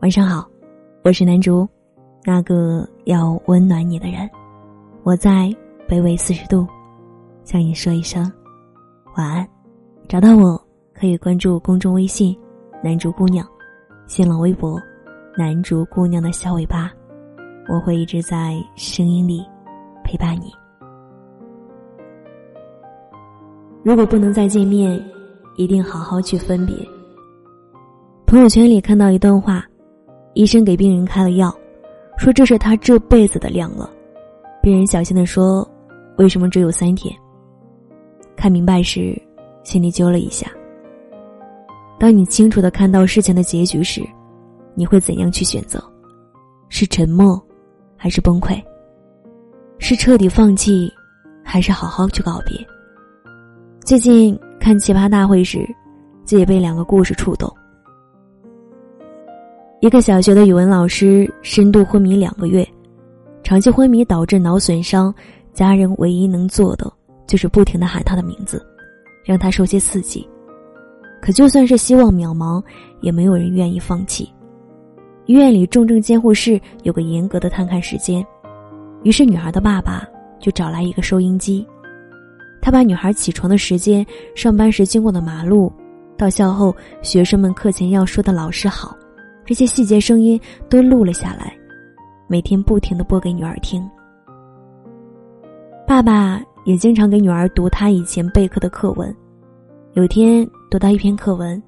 晚上好，我是南竹，那个要温暖你的人。我在北纬四十度，向你说一声晚安。找到我可以关注公众微信“南竹姑娘”，新浪微博“南竹姑娘的小尾巴”，我会一直在声音里陪伴你。如果不能再见面，一定好好去分别。朋友圈里看到一段话。医生给病人开了药，说这是他这辈子的量了。病人小心的说：“为什么只有三天？”看明白时，心里揪了一下。当你清楚的看到事情的结局时，你会怎样去选择？是沉默，还是崩溃？是彻底放弃，还是好好去告别？最近看奇葩大会时，自己被两个故事触动。一个小学的语文老师深度昏迷两个月，长期昏迷导致脑损伤，家人唯一能做的就是不停的喊他的名字，让他受些刺激。可就算是希望渺茫，也没有人愿意放弃。医院里重症监护室有个严格的探看时间，于是女孩的爸爸就找来一个收音机，他把女孩起床的时间、上班时经过的马路，到校后学生们课前要说的“老师好”。这些细节声音都录了下来，每天不停的播给女儿听。爸爸也经常给女儿读他以前备课的课文。有天读到一篇课文，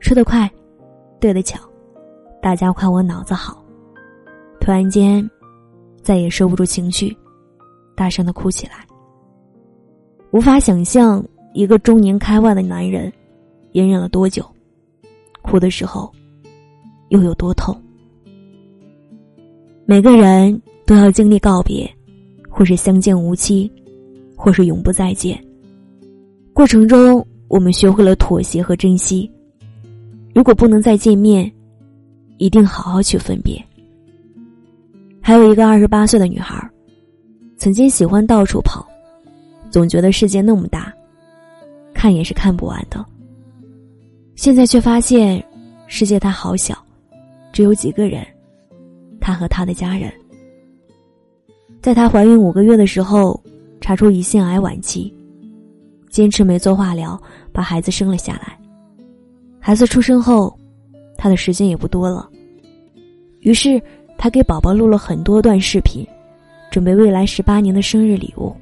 说得快，对得巧，大家夸我脑子好。突然间，再也收不住情绪，大声的哭起来。无法想象一个中年开外的男人，隐忍了多久，哭的时候。又有多痛？每个人都要经历告别，或是相见无期，或是永不再见。过程中，我们学会了妥协和珍惜。如果不能再见面，一定好好去分别。还有一个二十八岁的女孩，曾经喜欢到处跑，总觉得世界那么大，看也是看不完的。现在却发现，世界它好小。只有几个人，她和她的家人。在她怀孕五个月的时候，查出胰腺癌晚期，坚持没做化疗，把孩子生了下来。孩子出生后，她的时间也不多了，于是她给宝宝录了很多段视频，准备未来十八年的生日礼物。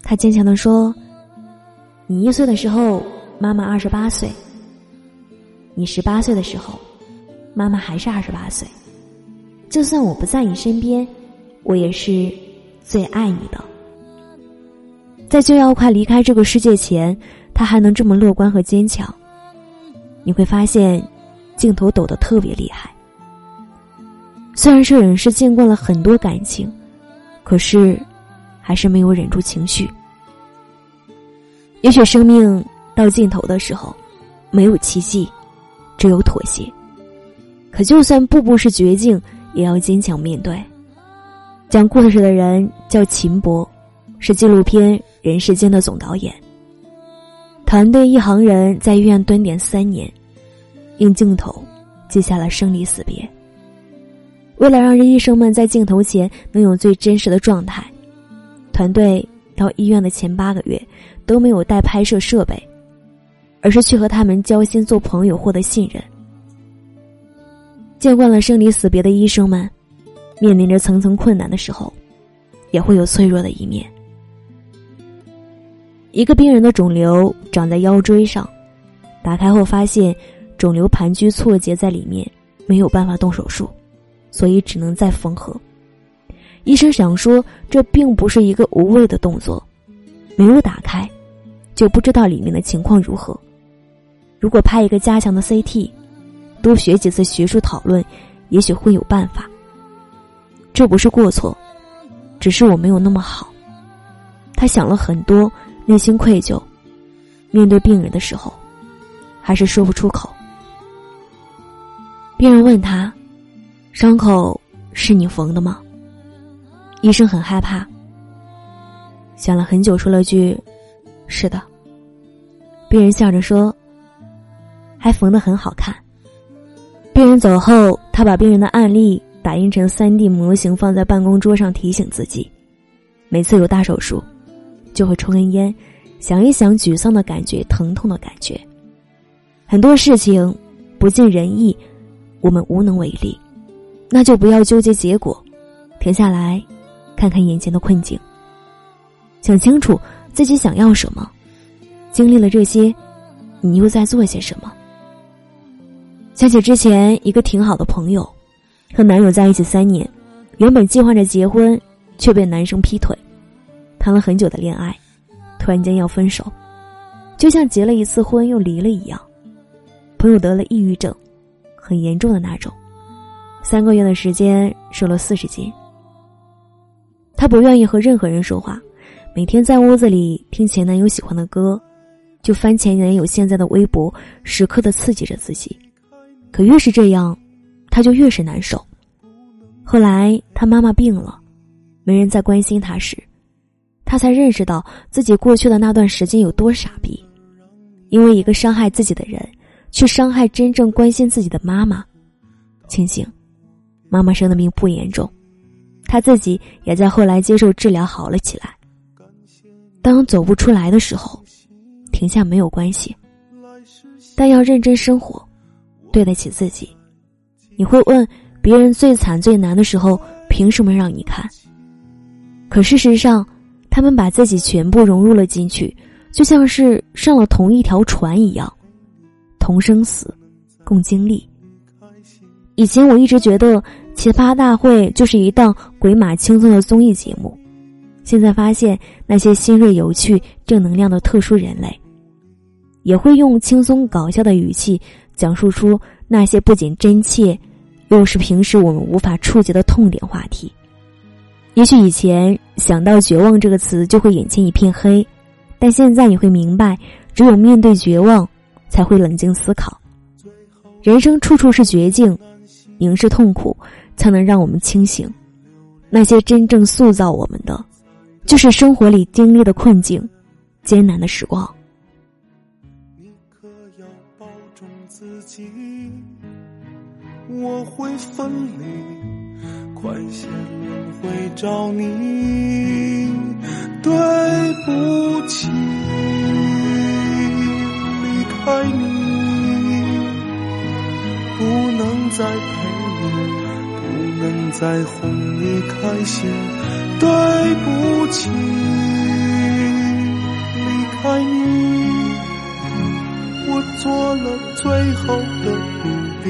她坚强的说：“你一岁的时候，妈妈二十八岁；你十八岁的时候。”妈妈还是二十八岁，就算我不在你身边，我也是最爱你的。在就要快离开这个世界前，他还能这么乐观和坚强。你会发现，镜头抖得特别厉害。虽然摄影师见惯了很多感情，可是还是没有忍住情绪。也许生命到尽头的时候，没有奇迹，只有妥协。可就算步步是绝境，也要坚强面对。讲故事的人叫秦博，是纪录片《人世间》的总导演。团队一行人在医院蹲点三年，用镜头记下了生离死别。为了让医生们在镜头前能有最真实的状态，团队到医院的前八个月都没有带拍摄设备，而是去和他们交心、做朋友，获得信任。见惯了生离死别的医生们，面临着层层困难的时候，也会有脆弱的一面。一个病人的肿瘤长在腰椎上，打开后发现肿瘤盘踞错节在里面，没有办法动手术，所以只能再缝合。医生想说，这并不是一个无谓的动作，没有打开，就不知道里面的情况如何。如果拍一个加强的 CT。多学几次学术讨论，也许会有办法。这不是过错，只是我没有那么好。他想了很多，内心愧疚。面对病人的时候，还是说不出口。病人问他：“伤口是你缝的吗？”医生很害怕，想了很久，说了句：“是的。”病人笑着说：“还缝得很好看。”病人走后，他把病人的案例打印成三 D 模型，放在办公桌上，提醒自己：每次有大手术，就会抽根烟，想一想沮丧的感觉、疼痛的感觉。很多事情不尽人意，我们无能为力，那就不要纠结结果，停下来，看看眼前的困境，想清楚自己想要什么。经历了这些，你又在做些什么？想起之前一个挺好的朋友，和男友在一起三年，原本计划着结婚，却被男生劈腿，谈了很久的恋爱，突然间要分手，就像结了一次婚又离了一样。朋友得了抑郁症，很严重的那种，三个月的时间瘦了四十斤。她不愿意和任何人说话，每天在屋子里听前男友喜欢的歌，就翻前男友现在的微博，时刻的刺激着自己。可越是这样，他就越是难受。后来他妈妈病了，没人再关心他时，他才认识到自己过去的那段时间有多傻逼。因为一个伤害自己的人，去伤害真正关心自己的妈妈。庆幸，妈妈生的病不严重，他自己也在后来接受治疗好了起来。当走不出来的时候，停下没有关系，但要认真生活。对得起自己，你会问别人最惨最难的时候，凭什么让你看？可事实上，他们把自己全部融入了进去，就像是上了同一条船一样，同生死，共经历。以前我一直觉得《奇葩大会》就是一档鬼马轻松的综艺节目，现在发现那些新锐、有趣、正能量的特殊人类，也会用轻松搞笑的语气。讲述出那些不仅真切，又是平时我们无法触及的痛点话题。也许以前想到“绝望”这个词就会眼前一片黑，但现在你会明白，只有面对绝望，才会冷静思考。人生处处是绝境，凝视痛苦，才能让我们清醒。那些真正塑造我们的，就是生活里经历的困境、艰难的时光。我会分离，快些轮回找你。对不起，离开你，不能再陪你，不能再哄你开心。对不起，离开你，我做了最后的努力。